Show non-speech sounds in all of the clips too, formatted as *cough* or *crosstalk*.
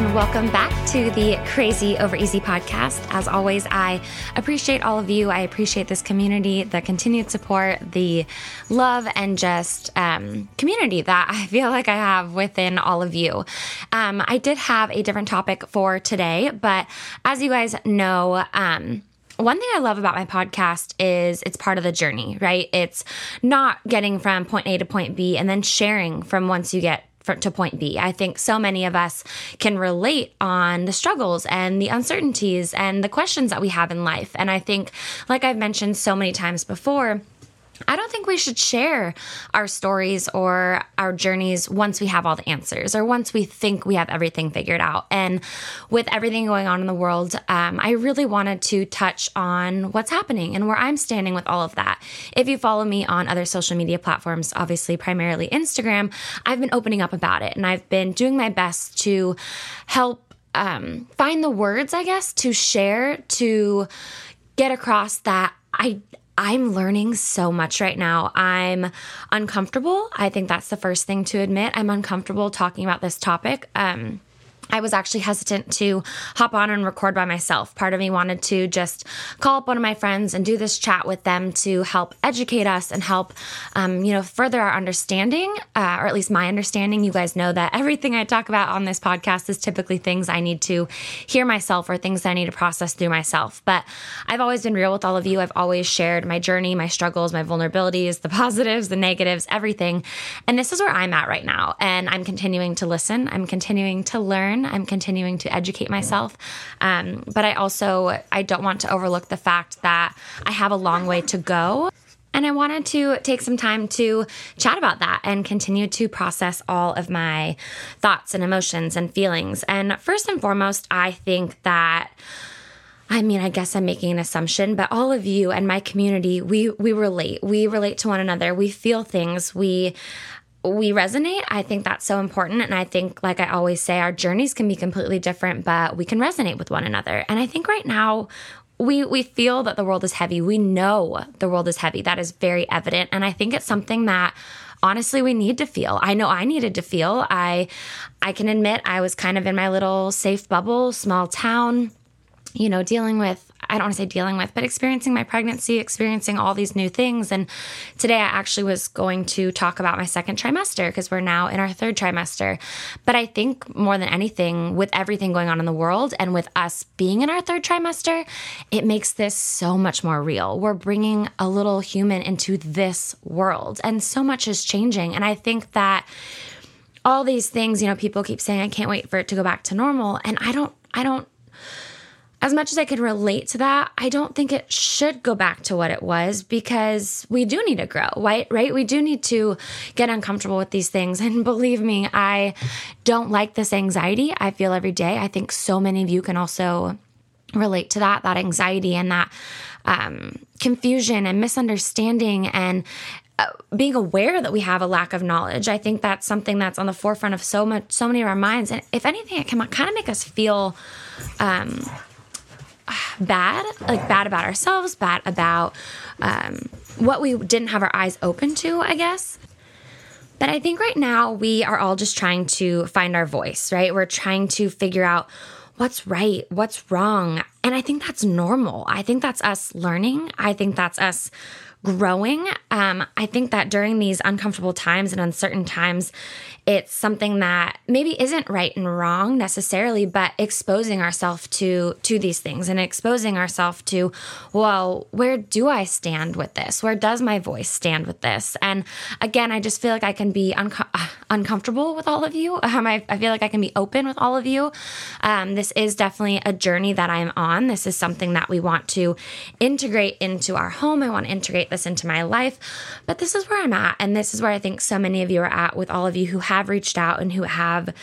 And welcome back to the Crazy Over Easy podcast. As always, I appreciate all of you. I appreciate this community, the continued support, the love, and just um, community that I feel like I have within all of you. Um, I did have a different topic for today, but as you guys know, um, one thing I love about my podcast is it's part of the journey, right? It's not getting from point A to point B and then sharing from once you get to point B. I think so many of us can relate on the struggles and the uncertainties and the questions that we have in life. And I think, like I've mentioned so many times before, I don't think we should share our stories or our journeys once we have all the answers or once we think we have everything figured out. And with everything going on in the world, um, I really wanted to touch on what's happening and where I'm standing with all of that. If you follow me on other social media platforms, obviously primarily Instagram, I've been opening up about it and I've been doing my best to help um, find the words, I guess, to share, to get across that I I'm learning so much right now. I'm uncomfortable. I think that's the first thing to admit. I'm uncomfortable talking about this topic. Um, I was actually hesitant to hop on and record by myself. Part of me wanted to just call up one of my friends and do this chat with them to help educate us and help, um, you know, further our understanding, uh, or at least my understanding. You guys know that everything I talk about on this podcast is typically things I need to hear myself or things that I need to process through myself. But I've always been real with all of you. I've always shared my journey, my struggles, my vulnerabilities, the *laughs* positives, the negatives, everything. And this is where I'm at right now. And I'm continuing to listen. I'm continuing to learn I'm continuing to educate myself. Um, but I also I don't want to overlook the fact that I have a long way to go. And I wanted to take some time to chat about that and continue to process all of my thoughts and emotions and feelings. And first and foremost, I think that I mean, I guess I'm making an assumption, but all of you and my community, we we relate. We relate to one another. We feel things. We we resonate. I think that's so important. And I think, like I always say, our journeys can be completely different, but we can resonate with one another. And I think right now, we we feel that the world is heavy. We know the world is heavy. That is very evident. And I think it's something that honestly we need to feel. I know I needed to feel. I I can admit I was kind of in my little safe bubble, small town, you know, dealing with I don't want to say dealing with, but experiencing my pregnancy, experiencing all these new things. And today I actually was going to talk about my second trimester because we're now in our third trimester. But I think more than anything, with everything going on in the world and with us being in our third trimester, it makes this so much more real. We're bringing a little human into this world, and so much is changing. And I think that all these things, you know, people keep saying, I can't wait for it to go back to normal. And I don't, I don't as much as I can relate to that, I don't think it should go back to what it was because we do need to grow, right? Right? We do need to get uncomfortable with these things. *laughs* And believe me, I don't like this anxiety I feel every day. I think so many of you can also relate to that, that anxiety and that um, confusion and misunderstanding and uh, being aware that we have a lack of knowledge. I think that's something that's on the forefront of so much, so many of our minds. And if anything, it can kind of make us feel, um, bad, like bad about ourselves, bad about um, what we didn't have our eyes open to, I guess. But I think right now we are all just trying to find our voice, right? We're trying to figure out what's right, what's wrong. And I think that's normal. I think that's us learning. I think that's us growing. Um, I think that during these uncomfortable times and uncertain times, it's something that maybe isn't right and wrong necessarily, but exposing ourselves to to these things and exposing ourselves to, well, where do I stand with this? Where does my voice stand with this? And again, I just feel like I can be unco- uh, uncomfortable with all of you. Um, I, I, feel like I can be open with all of you. Um, this is definitely a journey that I'm on. This is something that we want to integrate into our home. I want to integrate this into my life. But this is where I'm at. And this is where I think so many of you are at with all of you who have reached out and who have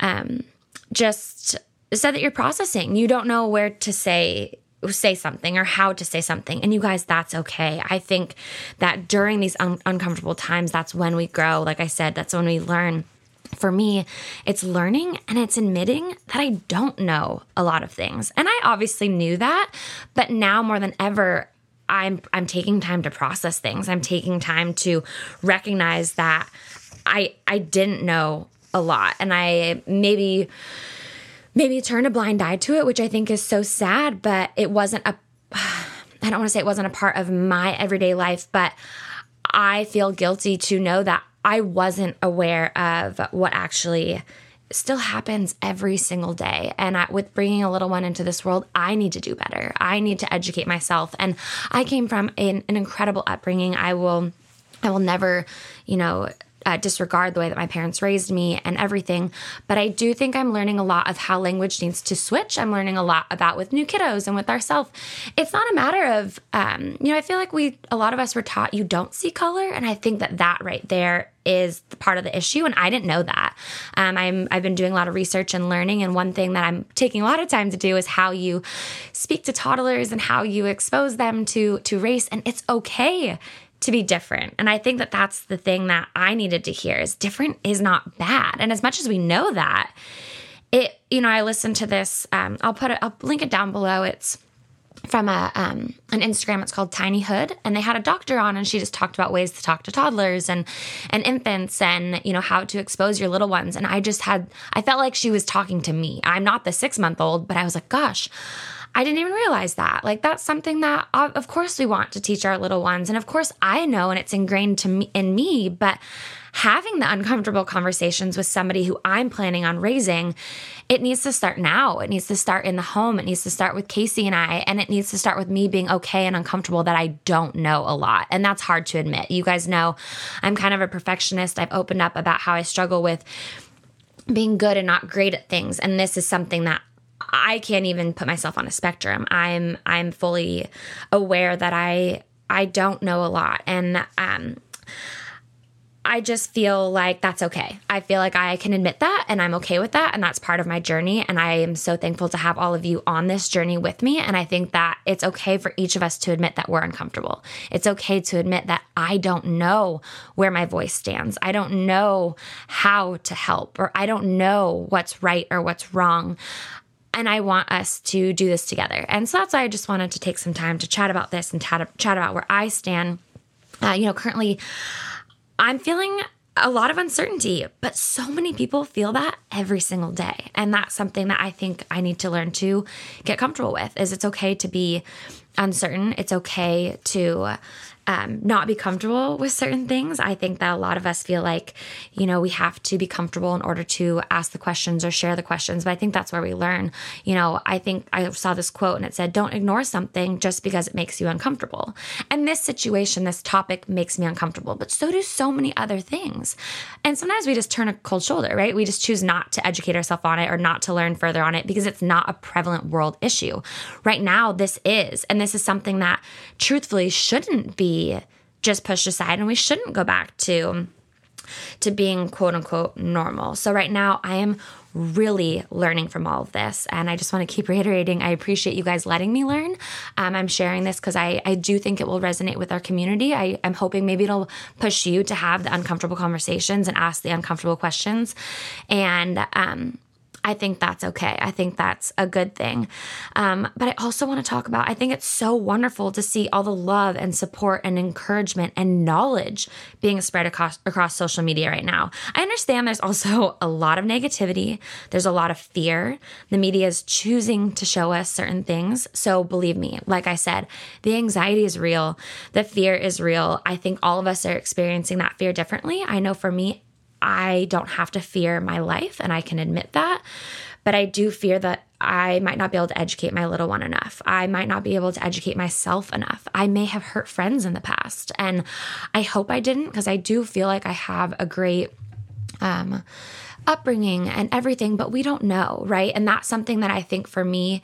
um, just said that you're processing. You don't know where to say say something or how to say something. And you guys, that's okay. I think that during these un- uncomfortable times, that's when we grow. Like I said, that's when we learn. For me, it's learning and it's admitting that I don't know a lot of things. And I obviously knew that, but now more than ever, I'm I'm taking time to process things. I'm taking time to recognize that I I didn't know a lot and I maybe maybe turn a blind eye to it, which I think is so sad, but it wasn't a, *sighs* I don't want to say it wasn't a part of my everyday life, but I feel guilty to know that I wasn't aware of what actually still happens every single day. And I, with bringing a little one into this world, I need to do better. I need to educate myself. And I came from an, an incredible upbringing. I will, I will never, you know, uh, disregard the way that my parents raised me and everything. But I do think I'm learning a lot of how language needs to switch. I'm learning a lot about with new kiddos and with ourselves. It's not a matter of, um, you know, I feel like we, a lot of us were taught you don't see color. And I think that that right there is part of the issue and i didn't know that um, i'm i've been doing a lot of research and learning and one thing that i'm taking a lot of time to do is how you speak to toddlers and how you expose them to to race and it's okay to be different. And I think that that's the thing that I needed to hear is different is not bad. And as much as we know that, it, you know, I listened to this, um, I'll put it, I'll link it down below. It's from a um, an Instagram. It's called Tinyhood, and they had a doctor on, and she just talked about ways to talk to toddlers and and infants, and you know how to expose your little ones. And I just had, I felt like she was talking to me. I'm not the six month old, but I was like, gosh, I didn't even realize that. Like that's something that uh, of course we want to teach our little ones and of course I know and it's ingrained to me in me, but having the uncomfortable conversations with somebody who I'm planning on raising, it needs to start now. It needs to start in the home. It needs to start with Casey and I, and it needs to start with me being okay and uncomfortable that I don't know a lot. And that's hard to admit. You guys know I'm kind of a perfectionist. I've opened up about how I struggle with being good and not great at things. And this is something that I can't even put myself on a spectrum. I'm I'm fully aware that I I don't know a lot and um I just feel like that's okay. I feel like I can admit that and I'm okay with that. And that's part of my journey. And I am so thankful to have all of you on this journey with me. And I think that it's okay for each of us to admit that we're uncomfortable. It's okay to admit that I don't know where my voice stands. I don't know how to help or I don't know what's right or what's wrong and I want us to do this together. And so that's why I just wanted to take some time to chat about this and chat, chat about where I stand. Uh, you know, currently I'm feeling a lot of uncertainty, but so many people feel that every single day. And that's something that I think I need to learn to get comfortable with is it's okay to be uncertain. It's okay to um, not be comfortable with certain things. I think that a lot of us feel like, you know, we have to be comfortable in order to ask the questions or share the questions. But I think that's where we learn. You know, I think I saw this quote and it said, don't ignore something just because it makes you uncomfortable. And this situation, this topic makes me uncomfortable, but so do so many other things. And sometimes we just turn a cold shoulder, right? We just choose not to educate ourselves on it or not to learn further on it because it's not a prevalent world issue. Right now, this is. And this is something that truthfully shouldn't be just pushed aside and we shouldn't go back to to being quote unquote normal. So right now I am really learning from all of this. And I just want to keep reiterating I appreciate you guys letting me learn. Um, I'm sharing this because I, I do think it will resonate with our community. I, am hoping maybe it'll push you to have the uncomfortable conversations and ask the uncomfortable questions. And um, I think that's okay. I think that's a good thing. Um, but I also want to talk about, I think it's so wonderful to see all the love and support and encouragement and knowledge being spread across, across social media right now. I understand there's also *laughs* a lot of negativity, there's a lot of fear. The media is choosing to show us certain things. So believe me, like I said, the anxiety is real, the fear is real. I think all of us are experiencing that fear differently. I know for me, I don't have to fear my life, and I can admit that. But I do fear that I might not be able to educate my little one enough. I might not be able to educate myself enough. I may have hurt friends in the past. And I hope I didn't because I do feel like I have a great um, upbringing and everything, but we don't know, right? And that's something that I think for me,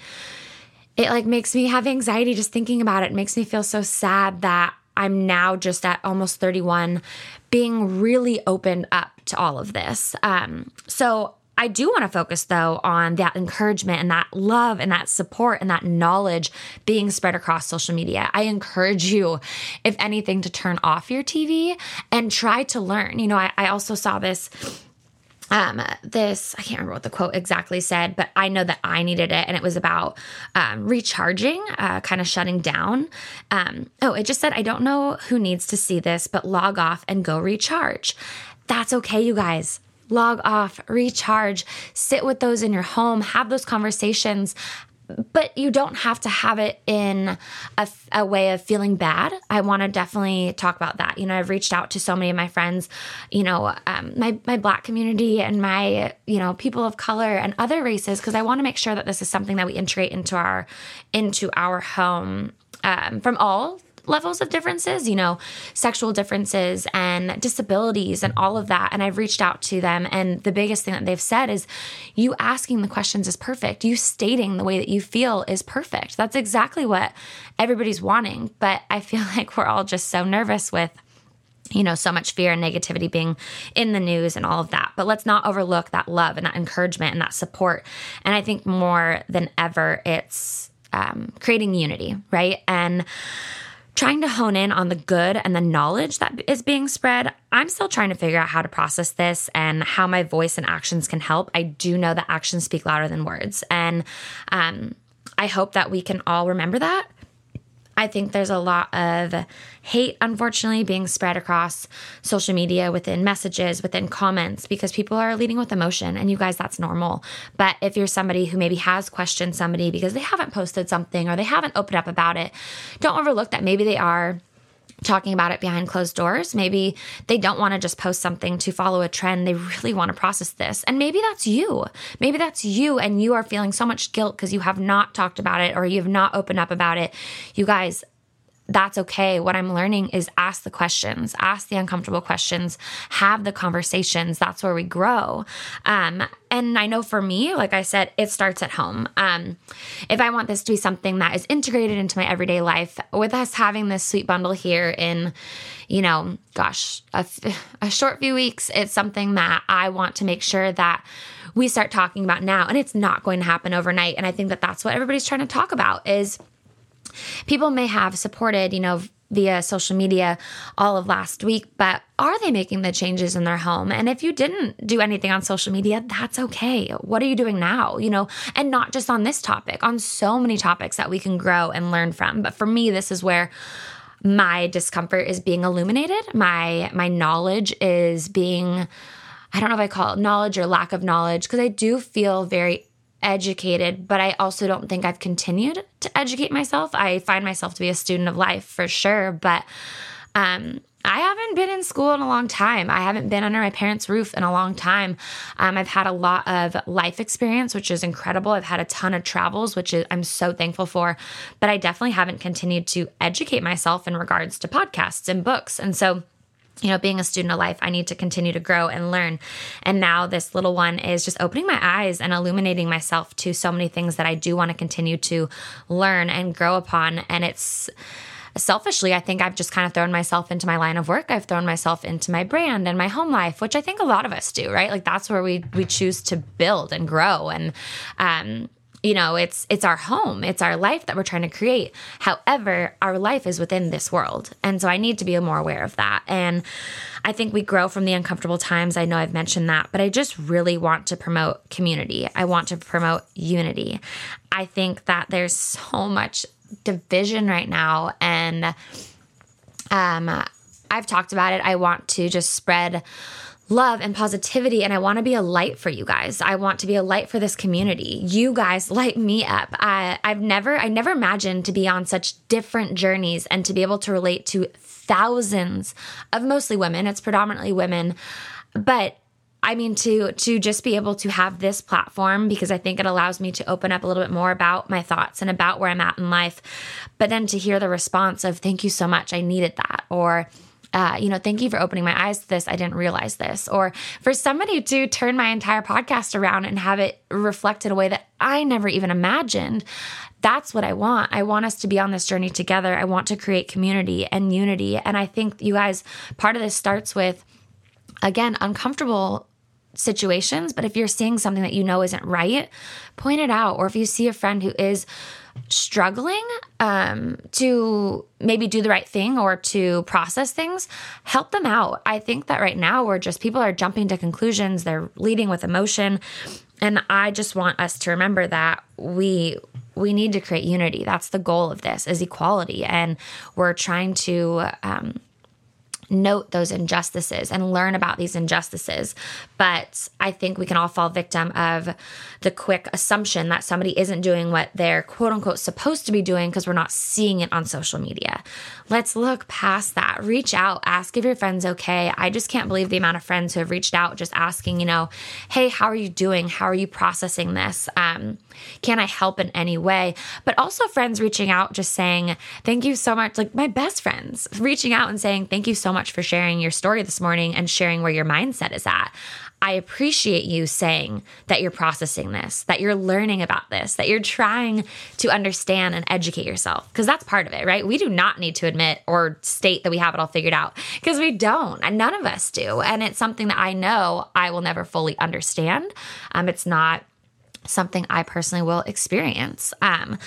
it like makes me have anxiety just thinking about it. it makes me feel so sad that I'm now just at almost 31 being really opened up to all of this. Um, so I do want to focus though on that encouragement and that love and that support and that knowledge being spread across social media. I encourage you, if anything, to turn off your TV and try to learn. You know, I, I also saw this um, this I can't remember what the quote exactly said, but I know that I needed it, and it was about um, recharging, uh, kind of shutting down. Um, oh, it just said, I don't know who needs to see this, but log off and go recharge. That's okay, you guys log off, recharge, sit with those in your home, have those conversations but you don't have to have it in a, a way of feeling bad. I want to definitely talk about that. You know, I've reached out to so many of my friends, you know, um, my my Black community and my you know people of color and other races because I want to make sure that this is something that we integrate into our into our home um, from all levels of differences, you know, sexual differences and disabilities and all of that. And I've reached out to them. And the biggest thing that they've said is you asking the questions is perfect. You stating the way that you feel is perfect. That's exactly what everybody's wanting. But I feel *laughs* like we're all just so nervous with you know, so much fear and negativity being in the news and all of that. But let's not overlook that love and that encouragement and that support. And I think more than ever, it's um, creating unity, right? And trying to hone in on the good and the knowledge that is being spread. I'm still trying to figure out how to process this and how my voice and actions can help. I do know that actions speak louder than words. And um, I hope that we can all remember that I think there's a lot of hate, unfortunately, being spread across social media within messages, within comments, because people are leading with emotion. And you guys, that's normal. But if you're somebody who maybe has questioned somebody because they haven't posted something or they haven't opened up about it, don't overlook that maybe they are talking about it behind closed doors. Maybe they don't want to just post something to follow a trend. They really want to process this. And maybe that's you. Maybe that's you and you are feeling so much guilt because you have not talked about it or you have not opened up about it. You guys, that's okay. What I'm learning is ask the questions, ask the uncomfortable questions, have the conversations. That's where we grow. Um, and I know for me, like I said, it starts at home. Um, if I want this to be something that is integrated into my everyday life, with us having this sweet bundle here in, you know, gosh, a, a short few weeks, it's something that I want to make sure that we start talking about now. And it's not going to happen overnight. And I think that that's what everybody's trying to talk about is people may have supported, you know, via social media all of last week, but are they making the changes in their home? And if you didn't do anything on social media, that's okay. What are you doing now? You know, and not just on this topic, on so many topics that we can grow and learn from. But for me, this is where my discomfort is being illuminated. My my knowledge is being I don't know if I call it knowledge or lack of knowledge because I do feel very educated, but I also don't think I've continued to educate myself. I find myself to be a student of life for sure, but um, I haven't been in school in a long time. I haven't been under my parents' roof in a long time. Um, I've had a lot of life experience, which is incredible. I've had a ton of travels, which is, I'm so thankful for. But I definitely haven't continued to educate myself in regards to podcasts and books. And so, you know, being a student of life, I need to continue to grow and learn. And now this little one is just opening my eyes and illuminating myself to so many things that I do want to continue to learn and grow upon. And it's selfishly, I think I've just kind of thrown myself into my line of work. I've thrown myself into my brand and my home life, which I think a lot of us do, right? Like that's where we we choose to build and grow. And um you know it's it's our home. It's our life that we're trying to create. However our life is within this world. And so i need to be more aware of that. And i think we grow from the uncomfortable times. I know i've mentioned that but i just really want to promote community. I want to promote unity. I think that there's so much division right now. And um i've talked about it. I want to just spread love and positivity and I want to be a light for you guys. I want to be a light for this community. You guys light me up. I I've never I never imagined to be on such different journeys and to be able to relate to thousands of mostly women. It's predominantly women. But I mean to to just be able to have this platform because I think it allows me to open up a little bit more about my thoughts and about where I'm at in life. But then to hear the response of thank you so much. I needed that or uh, you know, thank you for opening my eyes to this. I didn't realize this. Or for somebody to turn my entire podcast around and have it reflect in a way that I never even imagined. That's what I want. I want us to be on this journey together. I want to create community and unity. And I think you guys, part of this starts with, again, uncomfortable situations. But if you're seeing something that you know isn't right, point it out. Or if you see a friend who is struggling um, to maybe do the right thing or to process things, help them out. I think that right now we're just people are jumping to conclusions, they're leading with emotion. And I just want us to remember that we we need to create unity. That's the goal of this is equality. And we're trying to um, note those injustices and learn about these injustices. But I think we can all fall victim of the quick assumption that somebody isn't doing what they're quote unquote supposed to be doing because we're not seeing it on social media. Let's look past that. Reach out, ask if your friend's okay. I just can't believe the amount of friends who have reached out just asking, you know, hey, how are you doing? How are you processing this? Um, can I help in any way? But also friends reaching out, just saying, thank you so much. Like my best friends reaching out and saying, thank you so much for sharing your story this morning and sharing where your mindset is at. I appreciate you saying that you're processing this, that you're learning about this, that you're trying to understand and educate yourself, because that's part of it, right? We do not need to admit or state that we have it all figured out because we don't, and none of us do. And it's something that I know I will never fully understand. Um, it's not something I personally will experience. Um,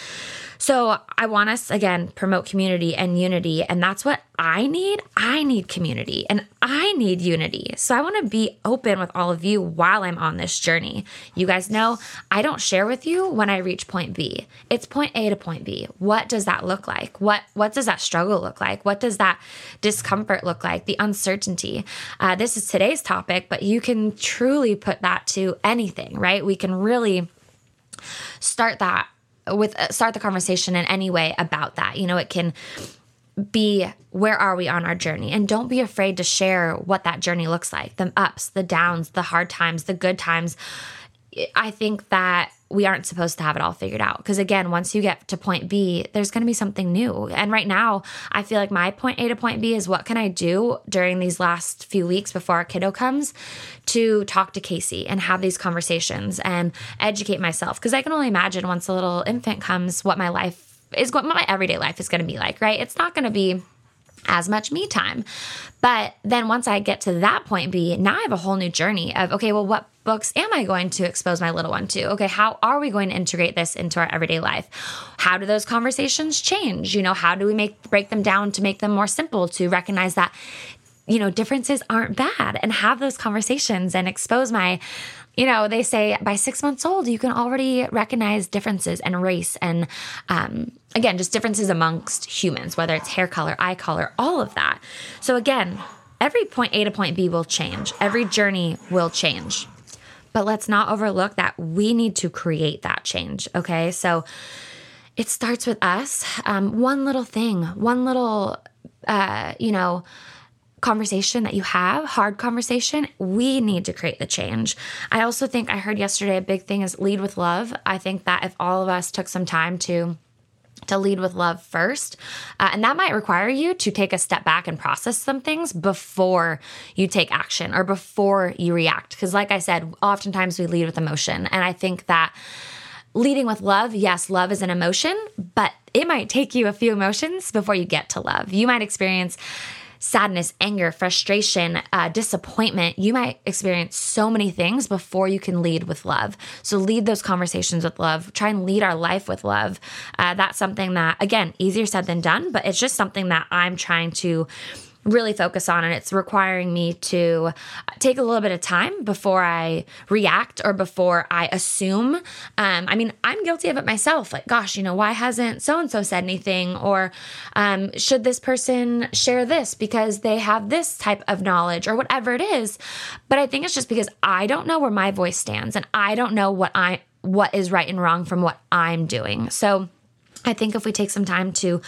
so I want us again promote community and unity and that's what I need. I need community and I need unity. So I want to be open with all of you while I'm on this journey. You guys know I don't share with you when I reach point B. It's point A to point B. What does that look like? What what does that struggle look like? What does that discomfort look like? The uncertainty. Uh, this is today's topic, but you can truly put that to anything, right? We can really start that with uh, start the conversation in any way about that. You know, it can be where are we on our journey and don't be afraid to share what that journey looks like the ups the downs the hard times the good times i think that we aren't supposed to have it all figured out. Because again, once you get to point B, there's going to be something new. And right now, I feel like my point A to point B is what can I do during these last few weeks before our kiddo comes to talk to Casey and have these conversations and educate myself. Because I can only imagine once a little infant comes what my life is, what my everyday life is going to be like, right? It's not going to be as much me time. But then once I get to that point B, now I have a whole new journey of, okay, well, what books am I going to expose my little one to? Okay, how are we going to integrate this into our everyday life? How do those conversations change? You know, how do we make break them down to make them more simple to recognize that you know, differences aren't bad and have those conversations and expose my you know, they say by six months old, you can already recognize differences and race and, um, again, just differences amongst humans, whether it's hair color, eye color, all of that. So, again, every point A to point B will change, every journey will change. But let's not overlook that we need to create that change. Okay. So, it starts with us. Um, one little thing, one little, uh, you know, conversation that you have, hard conversation, we need to create the change. I also think I heard yesterday a big thing is lead with love. I think that if all of us took some time to to lead with love first. Uh, and that might require you to take a step back and process some things before you take action or before you react. Because, like I said, oftentimes we lead with emotion. And I think that leading with love, yes, love is an emotion, but it might take you a few emotions before you get to love. You might experience sadness, anger, frustration, uh, disappointment. You might experience so many things before you can lead with love. So lead those conversations with love. Try and lead our life with love. Uh, that's something that, again, easier said than done, but it's just something that I'm trying to really focus on and it's requiring me to take a little bit of time before I react or before I assume. Um, I mean, I'm guilty of it myself. Like, gosh, you know, why hasn't so and so said anything? Or um, should this person share this because they have this type of knowledge or whatever it is? But I think it's just because I don't know where my voice stands and I don't know what I what is right and wrong from what I'm doing. So I think if we take some time to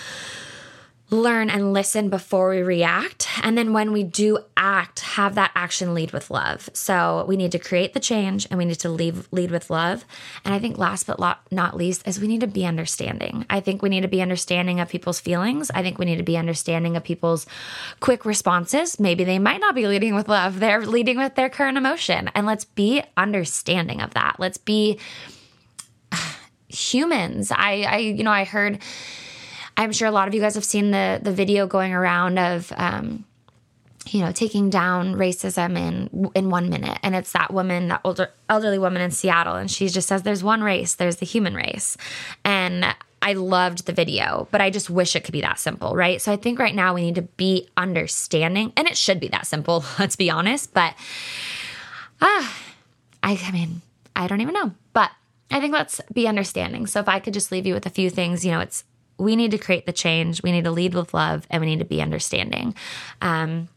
learn and listen before we react. And then when we do act, have that action lead with love. So we need to create the change and we need to leave, lead with love. And I think last but not least is we need to be understanding. I think we need to be understanding of people's feelings. I think we need to be understanding of people's quick responses. Maybe they might not be leading with love. They're leading with their current emotion. And let's be understanding of that. Let's be *sighs* humans. I, I, you know, I heard I'm sure a lot of you guys have seen the the video going around of um, you know taking down racism in in one minute. And it's that woman that older elderly woman in Seattle. And she just says there's one race. There's the human race. And I loved the video but I just wish it could be that simple right? So I think right now we need to be understanding and it should be that simple *laughs* let's be honest. But ah I, I mean I don't even know. But I think let's be understanding. So if I could just leave you with a few things you know it's we need to create the change. We need to lead with love and we need to be understanding. Um,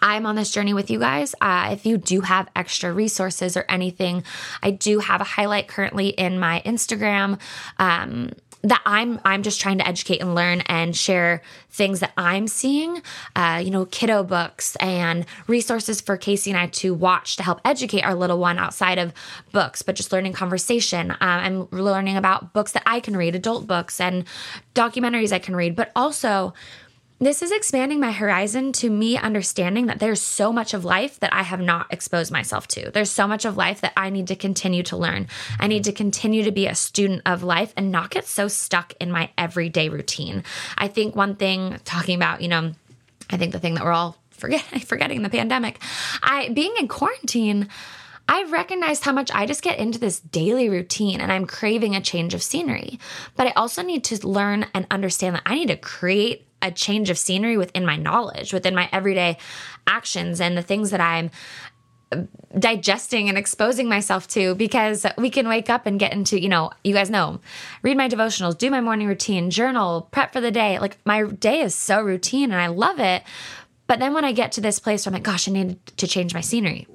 I'm on this journey with you guys. Uh, if you do have extra resources or anything, I do have a highlight currently in my Instagram. Um, that I'm I'm just trying to educate and learn and share things that I'm seeing, uh, you know, kiddo books and resources for Casey and I to watch to help educate our little one outside of books, but just learning conversation. Uh, I'm learning about books that I can read, adult books and documentaries I can read, but also this is expanding my horizon to me understanding that there's so much of life that I have not exposed myself to. There's so much of life that I need to continue to learn. I need to continue to be a student of life and not get so stuck in my everyday routine. I think one thing talking about, you know, I think the thing that we're all forget *laughs* forgetting the pandemic, I being in quarantine, I've recognized how much I just get into this daily routine and I'm craving a change of scenery. But I also need to learn and understand that I need to create a change of scenery within my knowledge, within my everyday actions and the things that I'm uh, digesting and exposing myself to because we can wake up and get into, you know, you guys know, read my devotionals, do my morning routine, journal, prep for the day. Like my day is so routine and I love it. But then when I get to this place where I'm like, gosh, I need to change my scenery.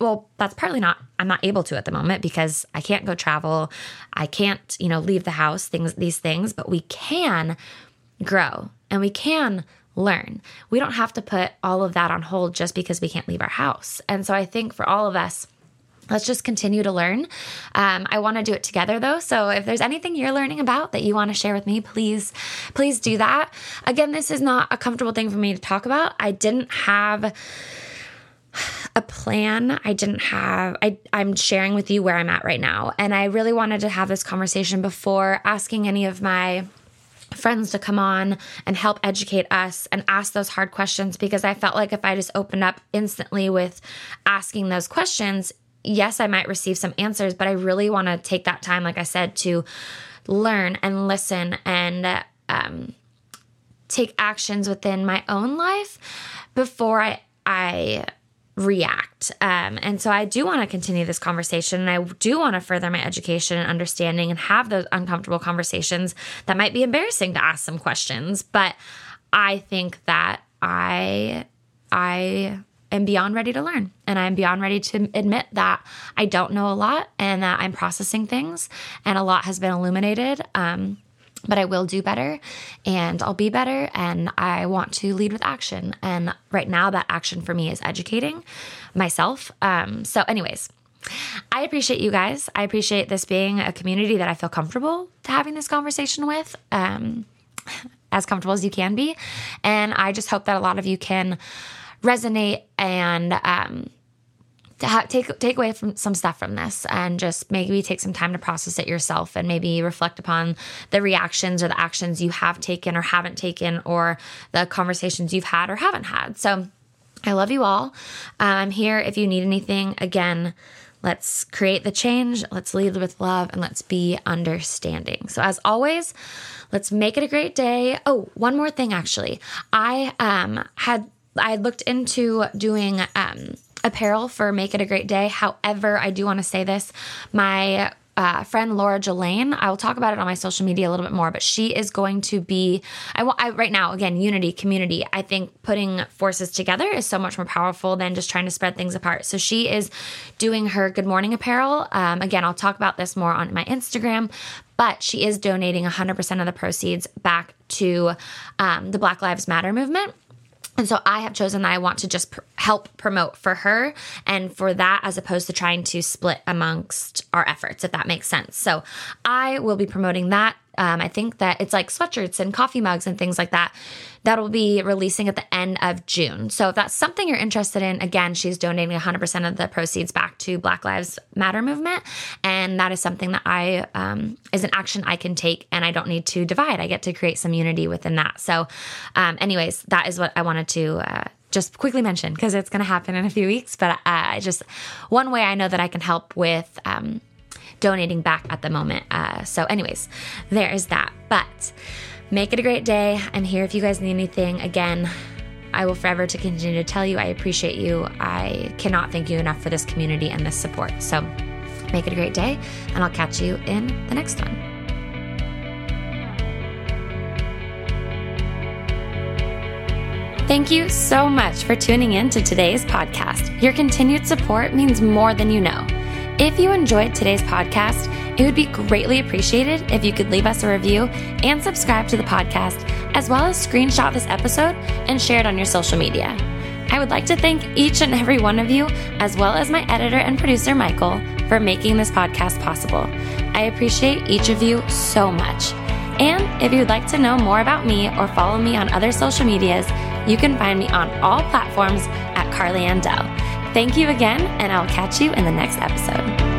Well, that's partly not, I'm not able to at the moment because I can't go travel. I can't, you know, leave the house, things, these things, but we can grow and we can learn. We don't have to put all of that on hold just because we can't leave our house. And so I think for all of us, let's just continue to learn. Um, I want to do it together though. So if there's anything you're learning about that you want to share with me, please, please do that. Again, this is not a comfortable thing for me to talk about. I didn't have a plan. I didn't have I I'm sharing with you where I'm at right now. And I really wanted to have this conversation before asking any of my friends to come on and help educate us and ask those hard questions because I felt like if I just opened up instantly with asking those questions, yes, I might receive some answers, but I really want to take that time, like I said, to learn and listen and um, take actions within my own life before I I react. Um, and so I do want to continue this conversation and I do want to further my education and understanding and have those uncomfortable conversations that might be embarrassing to ask some questions. But I think that I, I, am beyond ready to learn and I'm beyond ready to admit that I don't know a lot and that I'm processing things and a lot has been illuminated. Um, but I will do better and I'll be better and I want to lead with action. And right now, that action for me is educating myself. Um, so, anyways, I appreciate you guys. I appreciate this being a community that I feel comfortable having this conversation with. Um, as comfortable as you can be. And I just hope that a lot of you can resonate and um, take take away from some stuff from this and just maybe take some time to process it yourself and maybe reflect upon the reactions or the actions you have taken or haven't taken or the conversations you've had or haven't had. So I love you all. Uh, I'm here if you need anything. Again, let's create the change, let's lead with love, and let's be understanding. So, as always, let's make it a great day. Oh, one more thing actually. I um, had I looked into doing um, apparel for Make It a Great Day. However, I do want to say this. My uh, friend Laura Jelaine. I will talk about it on my social media a little bit more, but she is going to be. I, I right now again unity community. I think putting forces together is so much more powerful than just trying to spread things apart. So she is doing her Good Morning apparel. Um, again, I'll talk about this more on my Instagram, but she is donating 100% of the proceeds back to um, the Black Lives Matter movement. And so I have chosen that I want to just pr- help promote for her and for that, as opposed to trying to split amongst our efforts, if that makes sense. So I will be promoting that um, I think that it's like sweatshirts and coffee mugs and things like that. That'll be releasing at the end of June. So if that's something you're interested in, again, she's donating 100% of the proceeds back to Black Lives Matter movement, and that is something that I um, is an action I can take, and I don't need to divide. I get to create some unity within that. So, um, anyways, that is what I wanted to. Uh, just quickly mention because it's going to happen in a few weeks. But uh, just one way I know that I can help with um, donating back at the moment. Uh, so, anyways, there is that. But make it a great day. I'm here if you guys need anything. Again, I will forever to continue to tell you I appreciate you. I cannot thank you enough for this community and this support. So, make it a great day, and I'll catch you in the next one. Thank you so much for tuning in to today's podcast. Your continued support means more than you know. If you enjoyed today's podcast, it would be greatly appreciated if you could leave us a review and subscribe to the podcast, as well as screenshot this episode and share it on your social media. I would like to thank each and every one of you, as well as my editor and producer, Michael, for making this podcast possible. I appreciate each of you so much. And if you'd like to know more about me or follow me on other social medias, you can find me on all platforms at Carly Andell. Thank you again, and I'll catch you in the next episode.